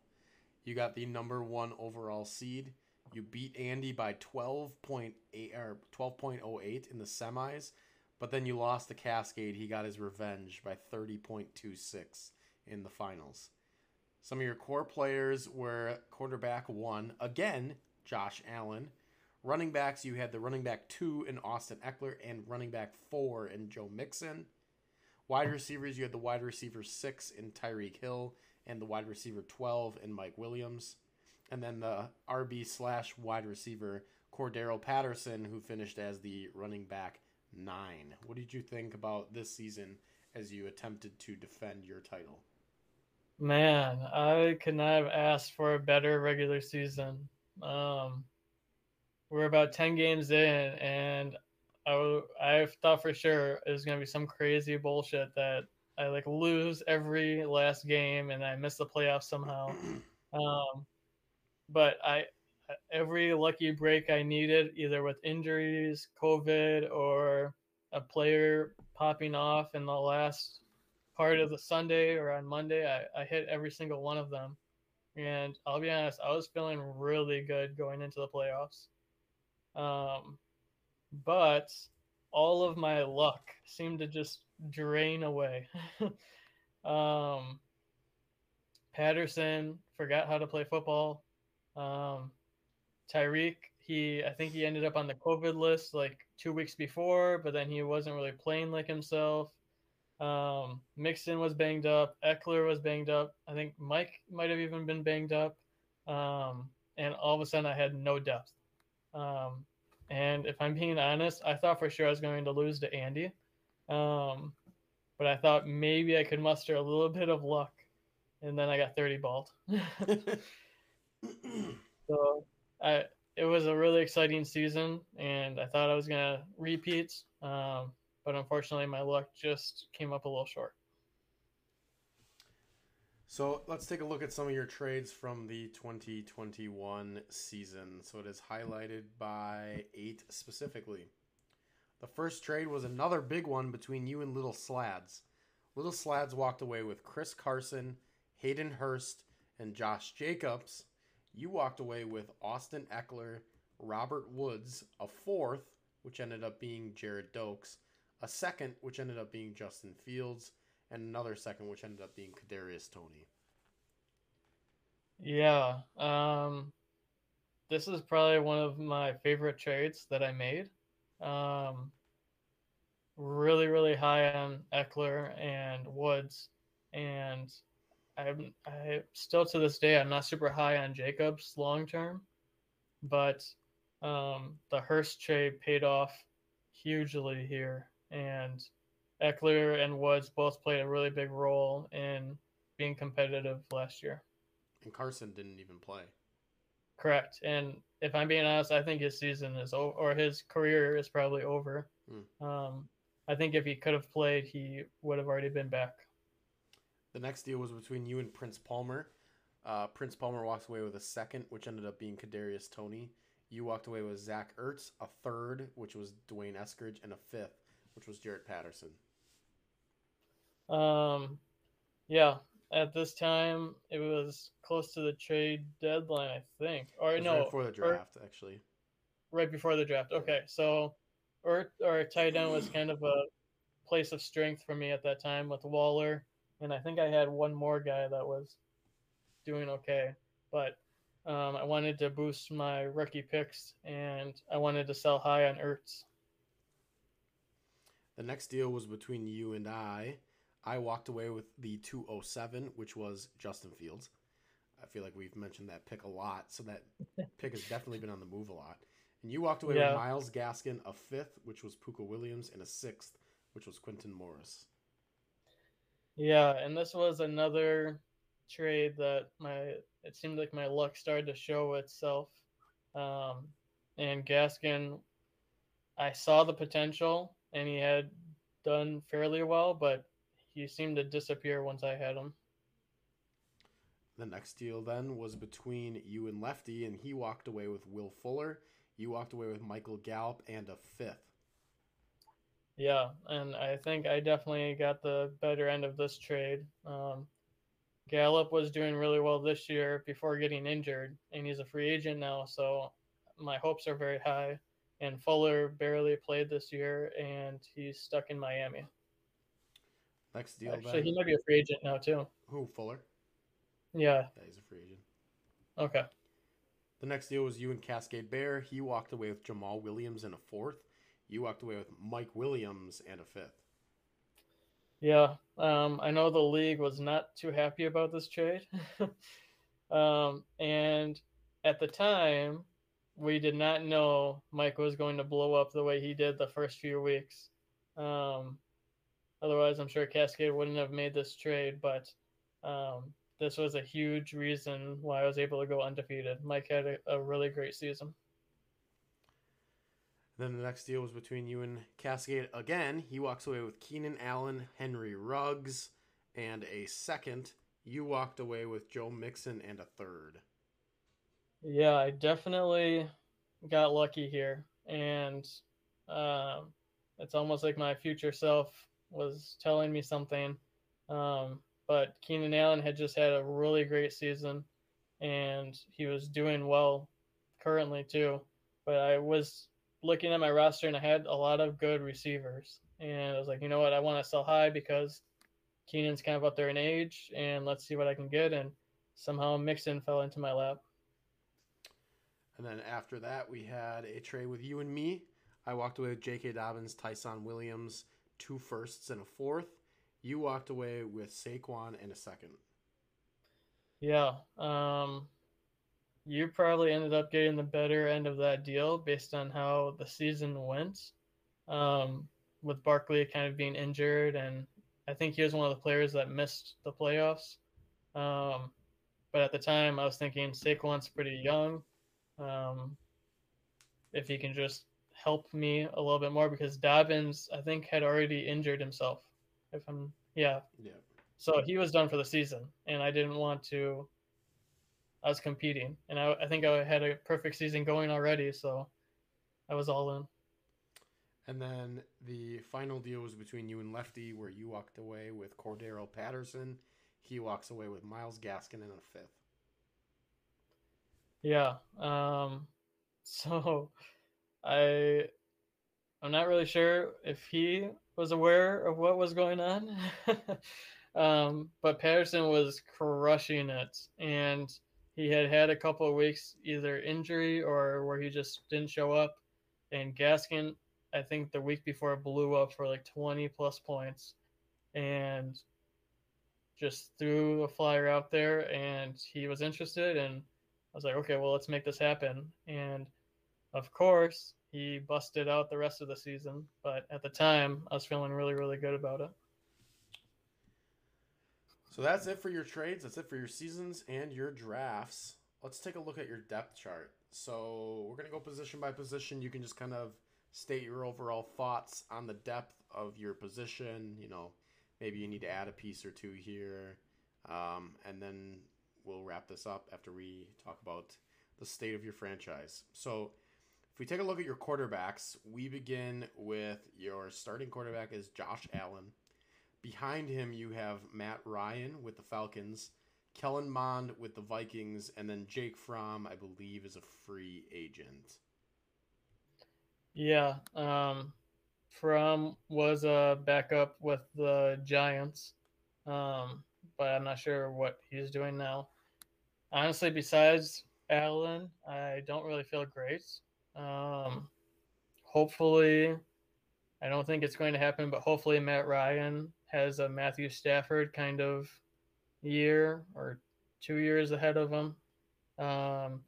A: You got the number one overall seed. You beat Andy by 12.8 or 12.08 in the semis, but then you lost the Cascade. He got his revenge by 30.26 in the finals. Some of your core players were quarterback one, again, Josh Allen. Running backs, you had the running back two in Austin Ekeler and running back four in Joe Mixon. Wide receivers, you had the wide receiver six in Tyreek Hill and the wide receiver 12 in Mike Williams. And then the RB slash wide receiver Cordarrelle Patterson, who finished as the running back nine. What did you think about this season as you attempted to defend your title?
B: Man, I could not have asked for a better regular season. Um, we're about 10 games in, and I, I thought for sure it was going to be some crazy bullshit that I like lose every last game and I miss the playoffs somehow. Um, but I, every lucky break I needed, either with injuries, COVID, or a player popping off in the last part of the Sunday or on Monday, I, I hit every single one of them. And I'll be honest, I was feeling really good going into the playoffs. Um, but all of my luck seemed to just drain away. um, Patterson forgot how to play football. Um, Tyreek, he I think he ended up on the COVID list like two weeks before, but then he wasn't really playing like himself. Um, Mixon was banged up. Ekeler was banged up. I think Mike might have even been banged up. Um, and all of a sudden, I had no depth. Um, and if I'm being honest, I thought for sure I was going to lose to Andy. Um, but I thought maybe I could muster a little bit of luck. And then I got 30 balled. so I, it was a really exciting season, and I thought I was to repeat. Um, but unfortunately, my luck just came up a little short.
A: So let's take a look at some of your trades from the 2021 season. So it is highlighted by eight specifically. The first trade was another big one between you and Little Slads. Little Slads walked away with Chris Carson, Hayden Hurst, and Josh Jacobs. You walked away with Austin Ekeler, Robert Woods, a fourth, which ended up being Jared Dokes, a second, which ended up being Justin Fields, and another second, which ended up being Kadarius Toney.
B: Yeah, um, this is probably one of my favorite trades that I made. Um, really, really high on Ekeler and Woods, and I'm I still to this day I'm not super high on Jacobs long term, but um, the Hurst trade paid off hugely here, and Ekeler and Woods both played a really big role in being competitive last year.
A: And Carson didn't even play.
B: Correct. And if I'm being honest, I think his season is over, or his career is probably over. Mm. Um, I think if he could have played, he would have already been back.
A: The next deal was between you and Prince Palmer. Uh, Prince Palmer walks away with a second, which ended up being Kadarius Toney. You walked away with Zach Ertz, a third, which was D'Wayne Eskridge, and a fifth, which was Jaret Patterson.
B: Um, yeah. At this time, it was close to the trade deadline, I think, or no,
A: right before the draft, or, actually.
B: Right before the draft. Okay, so, or or tight end was kind of a place of strength for me at that time with Waller, and I think I had one more guy that was doing okay, but um, I wanted to boost my rookie picks, and I wanted to sell high on Ertz.
A: The next deal was between you and I. I walked away with the 207, which was Justin Fields. I feel like we've mentioned that pick a lot, so that pick has definitely been on the move a lot. And you walked away yeah. with Myles Gaskin, a fifth, which was Pooka Williams, and a sixth, which was Quinton Morris.
B: Yeah, and this was another trade that my it seemed like my luck started to show itself. Um, and Gaskin, I saw the potential, and he had done fairly well, but he seemed to disappear once I had him.
A: The next deal then was between you and Lefty, and he walked away with Will Fuller. You walked away with Michael Gallup and a fifth.
B: Yeah, and I think I definitely got the better end of this trade. Um, Gallup was doing really well this year before getting injured, and he's a free agent now, so my hopes are very high. And Fuller barely played this year, and he's stuck in Miami.
A: Next deal.
B: Actually,
A: then.
B: he might be a free agent now too.
A: Who Fuller?
B: Yeah.
A: Yeah, he's a free agent.
B: Okay.
A: The next deal was you and Cascade Bear. He walked away with Jamaal Williams and a fourth. You walked away with Mike Williams and a fifth.
B: Yeah. Um, I know the league was not too happy about this trade. um, and at the time, we did not know Mike was going to blow up the way he did the first few weeks. Um, otherwise, I'm sure Cascade wouldn't have made this trade, but um, this was a huge reason why I was able to go undefeated. Mike had a, a really great season.
A: Then the next deal was between you and Cascade again. He walks away with Keenan Allen, Henry Ruggs, and a second. You walked away with Joe Mixon and a third.
B: Yeah, I definitely got lucky here, and um, it's almost like my future self was telling me something. Um, but Keenan Allen had just had a really great season, and he was doing well currently too. But I was looking at my roster, and I had a lot of good receivers, and I was like, you know what, I want to sell high because Keenan's kind of up there in age, and let's see what I can get. And somehow Mixon fell into my lap.
A: And then after that, we had a trade with you and me. I walked away with J.K. Dobbins, Ty'Son Williams, two firsts and a fourth. You walked away with Saquon and a second.
B: Yeah. Um, you probably ended up getting the better end of that deal based on how the season went. Um, with Barkley kind of being injured, and I think he was one of the players that missed the playoffs. Um, but at the time, I was thinking Saquon's pretty young. Um, if he can just help me a little bit more, because Dobbins, I think, had already injured himself. If I'm, yeah.
A: Yeah.
B: So he was done for the season, and I didn't want to. I was competing, and I, I think I had a perfect season going already, so I was all in.
A: And then the final deal was between you and Lefty, where you walked away with Cordarrelle Patterson. He walks away with Myles Gaskin and a fifth.
B: Yeah. Um, so I I'm not really sure if he was aware of what was going on. um, but Patterson was crushing it, and he had had a couple of weeks either injury or where he just didn't show up. And Gaskin, I think the week before blew up for like 20 plus points, and just threw a flyer out there, and he was interested, and I was like, okay, well, let's make this happen. And of course, he busted out the rest of the season. But at the time, I was feeling really, really good about it.
A: So that's it for your trades. That's it for your seasons and your drafts. Let's take a look at your depth chart. So we're going to go position by position. You can just kind of state your overall thoughts on the depth of your position. You know, maybe you need to add a piece or two here. Um, and then we'll wrap this up after we talk about the state of your franchise. So we take a look at your quarterbacks, we begin with your starting quarterback is Josh Allen. Behind him, you have Matt Ryan with the Falcons, Kellen Mond with the Vikings, and then Jake Fromm, I believe, is a free agent.
B: Yeah. Um, Fromm was a backup with the Giants, um, but I'm not sure what he's doing now. Honestly, besides Allen, I don't really feel great. Um, hopefully, I don't think it's going to happen, but hopefully Matt Ryan has a Matthew Stafford kind of year or two years ahead of him. Um,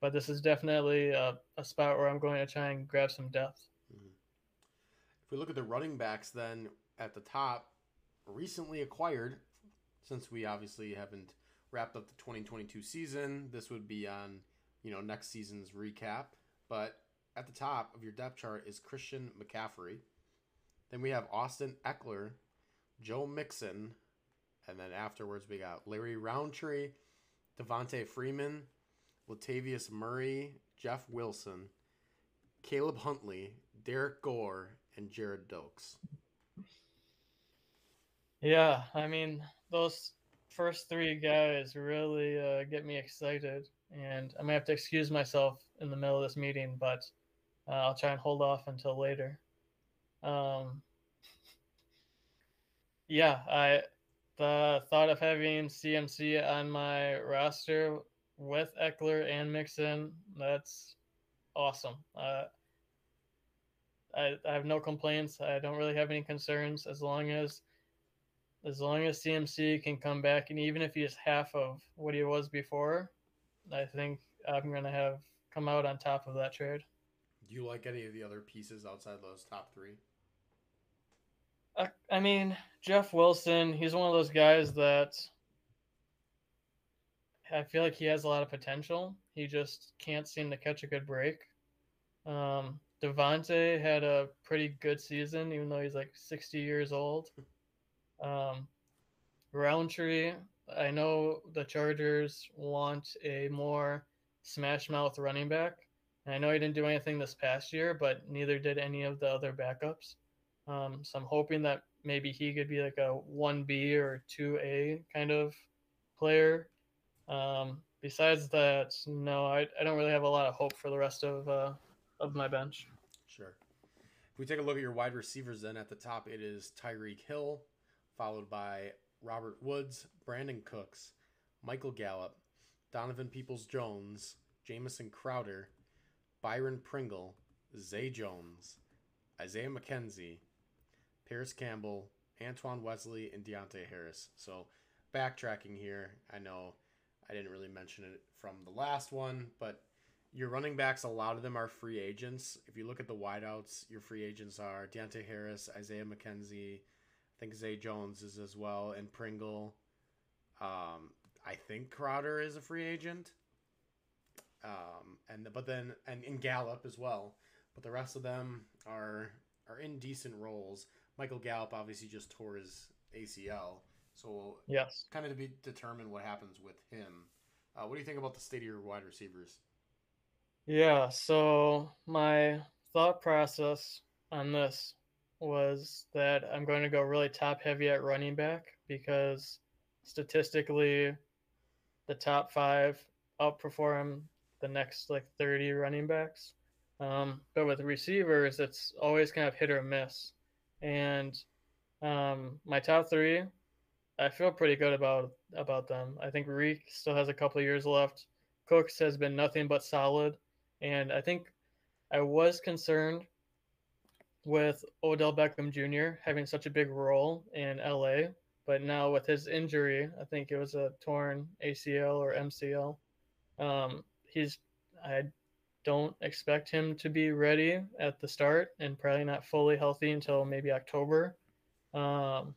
B: but this is definitely a, a, spot where I'm going to try and grab some depth.
A: Mm-hmm. If we look at the running backs, then at the top, recently acquired, since we obviously haven't wrapped up the 2022 season, this would be on, you know, next season's recap. But at the top of your depth chart is Christian McCaffrey. Then we have Austin Ekeler, Joe Mixon, and then afterwards we got Larry Rountree, Devonta Freeman, Latavius Murray, Jeff Wilson, Caleb Huntley, Derrick Gore, and Jared Dokes.
B: Yeah, I mean, those first three guys really uh, get me excited. And I may have to excuse myself in the middle of this meeting, but uh, I'll try and hold off until later. Um, yeah, I the thought of having CMC on my roster with Ekeler and Mixon, that's awesome. Uh, I, I have no complaints. I don't really have any concerns as long as as long as CMC can come back and even if he is half of what he was before, I think I'm gonna have come out on top of that trade.
A: Do you like any of the other pieces outside those top three?
B: I, I mean, Jeff Wilson, he's one of those guys that I feel like he has a lot of potential. He just can't seem to catch a good break. Um, had a pretty good season, even though he's like 60 years old. Um, Rountree, I know the Chargers want a more smash mouth running back. And I know he didn't do anything this past year, but neither did any of the other backups. Um, so I'm hoping that maybe he could be like a 1B or 2A kind of player. Um, besides that, no, I, I don't really have a lot of hope for the rest of uh, of my bench.
A: Sure. If we take a look at your wide receivers, then at the top it is Tyreek Hill, followed by Robert Woods, Brandin Cooks, Michael Gallup, Donovan Peoples Jones, Jamison Crowder, Byron Pringle, Zay Jones, Isaiah McKenzie, Parris Campbell, Antoine Wesley, and Deonte Harris. So backtracking here, I know I didn't really mention it from the last one, but your running backs, a lot of them are free agents. If you look at the wideouts, your free agents are Deonte Harris, Isaiah McKenzie, I think Zay Jones is as well, and Pringle. Um, I think Crowder is a free agent. Um, and but then and in Gallup as well. But the rest of them are are in decent roles. Michael Gallup obviously just tore his ACL, so
B: yes,
A: kind of to be determined what happens with him. Uh, what do you think about the state of your wide receivers?
B: Yeah, so my thought process on this was that I'm going to go really top heavy at running back because statistically, the top five outperform the next like 30 running backs. Um, but with receivers, it's always kind of hit or miss. And um, my top three, I feel pretty good about about them. I think Reek still has a couple years left. Cooks has been nothing but solid, and I think I was concerned with Odell Beckham Jr. having such a big role in LA, but now with his injury, I think it was a torn ACL or MCL. Um, he's I don't expect him to be ready at the start and probably not fully healthy until maybe October. Um,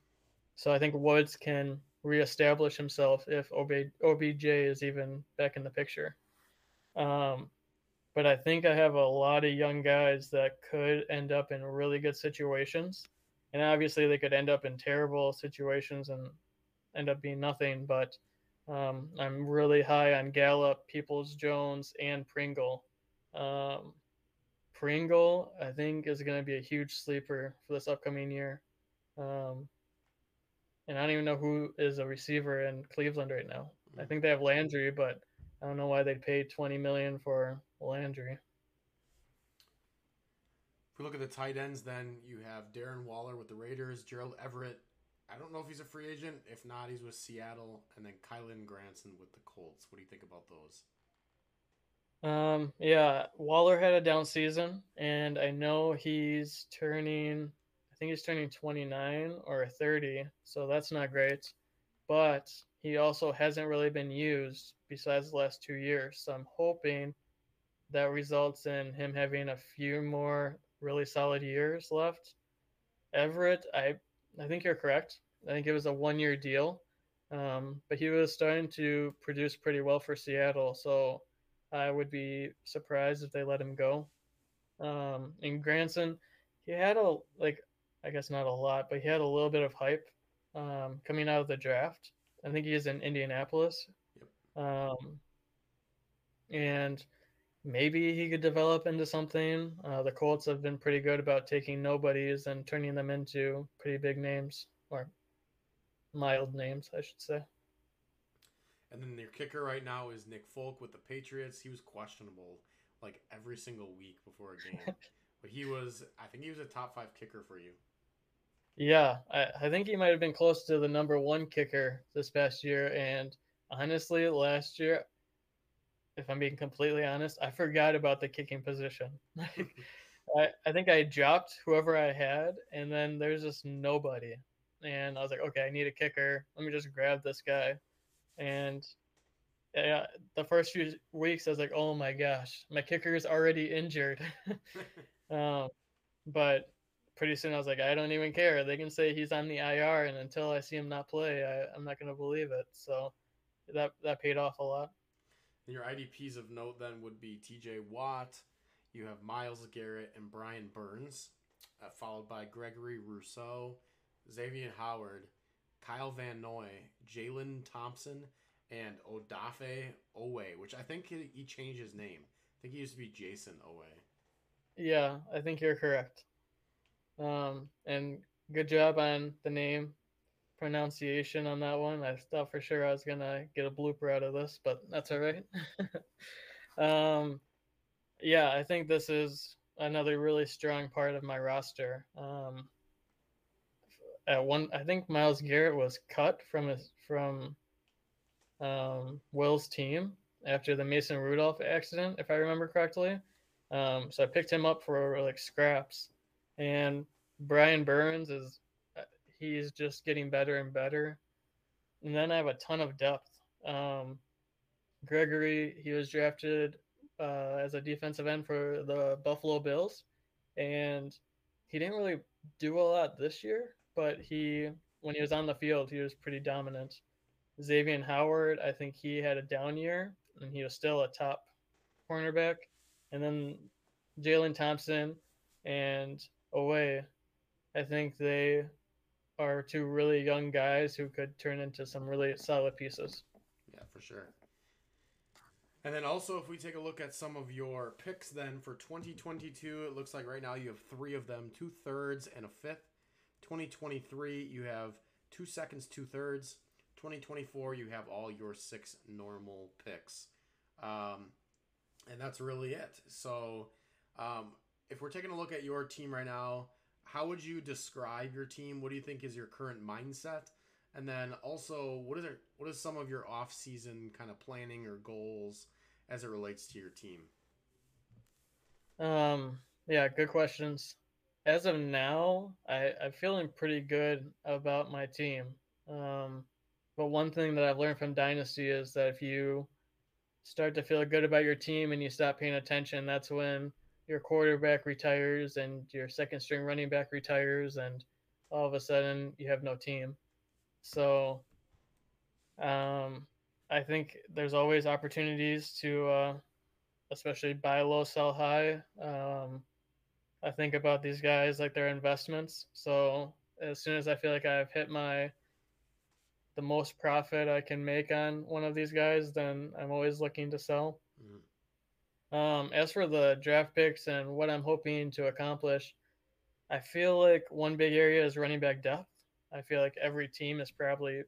B: so I think Woods can reestablish himself if OB, OBJ is even back in the picture. Um, but I think I have a lot of young guys that could end up in really good situations. And obviously, they could end up in terrible situations and end up being nothing. But um, I'm really high on Gallup, Peoples Jones, and Pringle. Um, Pringle, I think, is going to be a huge sleeper for this upcoming year. Um, and I don't even know who is a receiver in Cleveland right now. I think they have Landry, but I don't know why they paid 20 million for Landry.
A: If we look at the tight ends, then you have Darren Waller with the Raiders, Gerald Everett. I don't know if he's a free agent. If not, he's with Seattle, and then Kylen Granson with the Colts. What do you think about those?
B: Um, yeah, Waller had a down season, and I know he's turning. I think he's turning 29 or 30, so that's not great. But he also hasn't really been used besides the last two years. So I'm hoping that results in him having a few more really solid years left. Everett, I I think you're correct. I think it was a one year deal. Um, but he was starting to produce pretty well for Seattle, so I would be surprised if they let him go. Um, and Granson, he had a like, I guess not a lot, but he had a little bit of hype um, coming out of the draft. I think he's in Indianapolis, yep. um, and maybe he could develop into something. Uh, the Colts have been pretty good about taking nobodies and turning them into pretty big names or mild names, I should say.
A: And then their kicker right now is Nick Folk with the Patriots. He was questionable like every single week before a game, but he was. I think he was a top five kicker for you.
B: Yeah, I, I think he might have been close to the number one kicker this past year. And honestly, last year, if I'm being completely honest, I forgot about the kicking position. I, I think I dropped whoever I had, and then there's just nobody and I was like, okay, I need a kicker. Let me just grab this guy. And yeah, the first few weeks, I was like, oh my gosh, my kicker is already injured. um, but pretty soon, I was like, I don't even care. They can say he's on the IR, and until I see him not play, I, I'm not going to believe it. So that that paid off a lot.
A: And your IDPs of note then would be T.J. Watt. You have Myles Garrett and Brian Burns, uh, followed by Gregory Rousseau Xavier Howard, Kyle Van Noy, Jalen Thompson, and Odafe Oweh, which I think he changed his name. I think he used to be Jayson Oweh.
B: Yeah, I think you're correct. Um, and good job on the name pronunciation on that one. I thought for sure I was gonna get a blooper out of this, but that's all right. um, yeah, I think this is another really strong part of my roster. Um, at one I think Myles Garrett was cut from his from um, Will's team after the Mason Rudolph accident, if I remember correctly. Um, so I picked him up for like scraps, and Brian Burns is uh, he's just getting better and better. And then I have a ton of depth. Um, Gregory, he was drafted uh, as a defensive end for the Buffalo Bills, and he didn't really do a lot this year but he when he was on the field, he was pretty dominant. Xavier Howard, I think he had a down year, and he was still a top cornerback. And then Jalen Thompson and Oweh, I think they are two really young guys who could turn into some really solid pieces.
A: Yeah, for sure. And then also, if we take a look at some of your picks, then for 2022, it looks like right now you have three of them two thirds and a fifth. 2023, you have two seconds, two thirds. 2024, you have all your six normal picks. Um, and that's really it. So, um, if we're taking a look at your team right now, how would you describe your team? What do you think is your current mindset? And then also, what is it, what is some of your off-season kind of planning or goals as it relates to your team?
B: Um, yeah, good questions as of now, I, I'm feeling pretty good about my team. Um, but one thing that I've learned from Dynasty is that if you start to feel good about your team and you stop paying attention, that's when your quarterback retires and your second string running back retires, and all of a sudden you have no team. So um, I think there's always opportunities to, uh, especially buy low, sell high. Um, I think about these guys like they're investments. So as soon as I feel like I've hit my the most profit I can make on one of these guys, then I'm always looking to sell. Mm-hmm. Um, as for the draft picks and what I'm hoping to accomplish, I feel like one big area is running back depth. I feel like every team is probably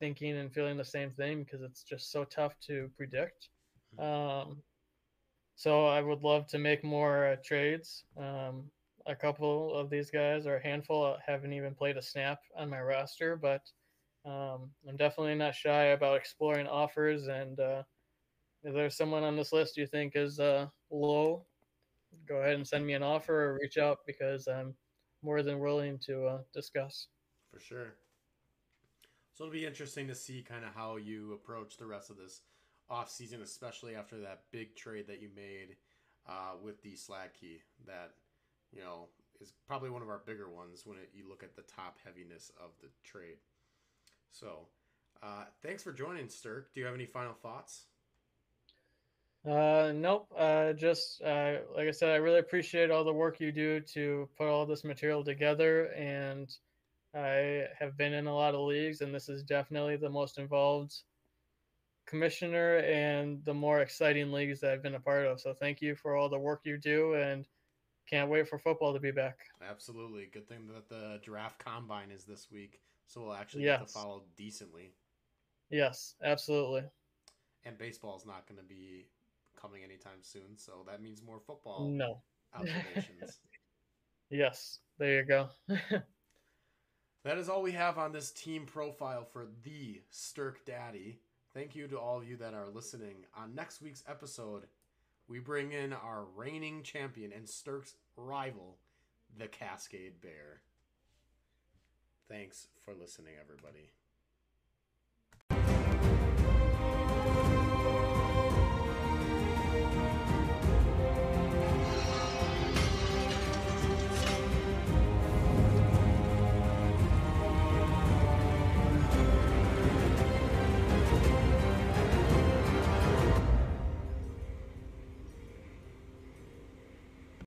B: thinking and feeling the same thing because it's just so tough to predict. Mm-hmm. Um, so I would love to make more uh, trades. Um, a couple of these guys, or a handful, haven't even played a snap on my roster, but um, I'm definitely not shy about exploring offers. And uh, if there someone on this list you think is uh, low, go ahead and send me an offer or reach out because I'm more than willing to uh, discuss.
A: For sure. So it'll be interesting to see kind of how you approach the rest of this off season, especially after that big trade that you made uh, with the Sladkey. That you know is probably one of our bigger ones when it, you look at the top heaviness of the trade. So, uh, thanks for joining, Stirk. Do you have any final thoughts?
B: Uh, nope. Uh, just uh, like I said, I really appreciate all the work you do to put all this material together, and I have been in a lot of leagues, and this is definitely the most involved commissioner and the more exciting leagues that I've been a part of. So thank you for all the work you do, and can't wait for football to be back.
A: Absolutely. Good thing that the draft combine is this week, so we'll actually
B: yes.
A: get to follow decently.
B: Yes, absolutely.
A: And baseball is not going to be coming anytime soon, so that means more football
B: no
A: observations.
B: yes, there you go.
A: that is all we have on this team profile for the Stirk Daddy. Thank you to all of you that are listening. On next week's episode, we bring in our reigning champion and Stirk's rival, the Cascade Bear. Thanks for listening, everybody.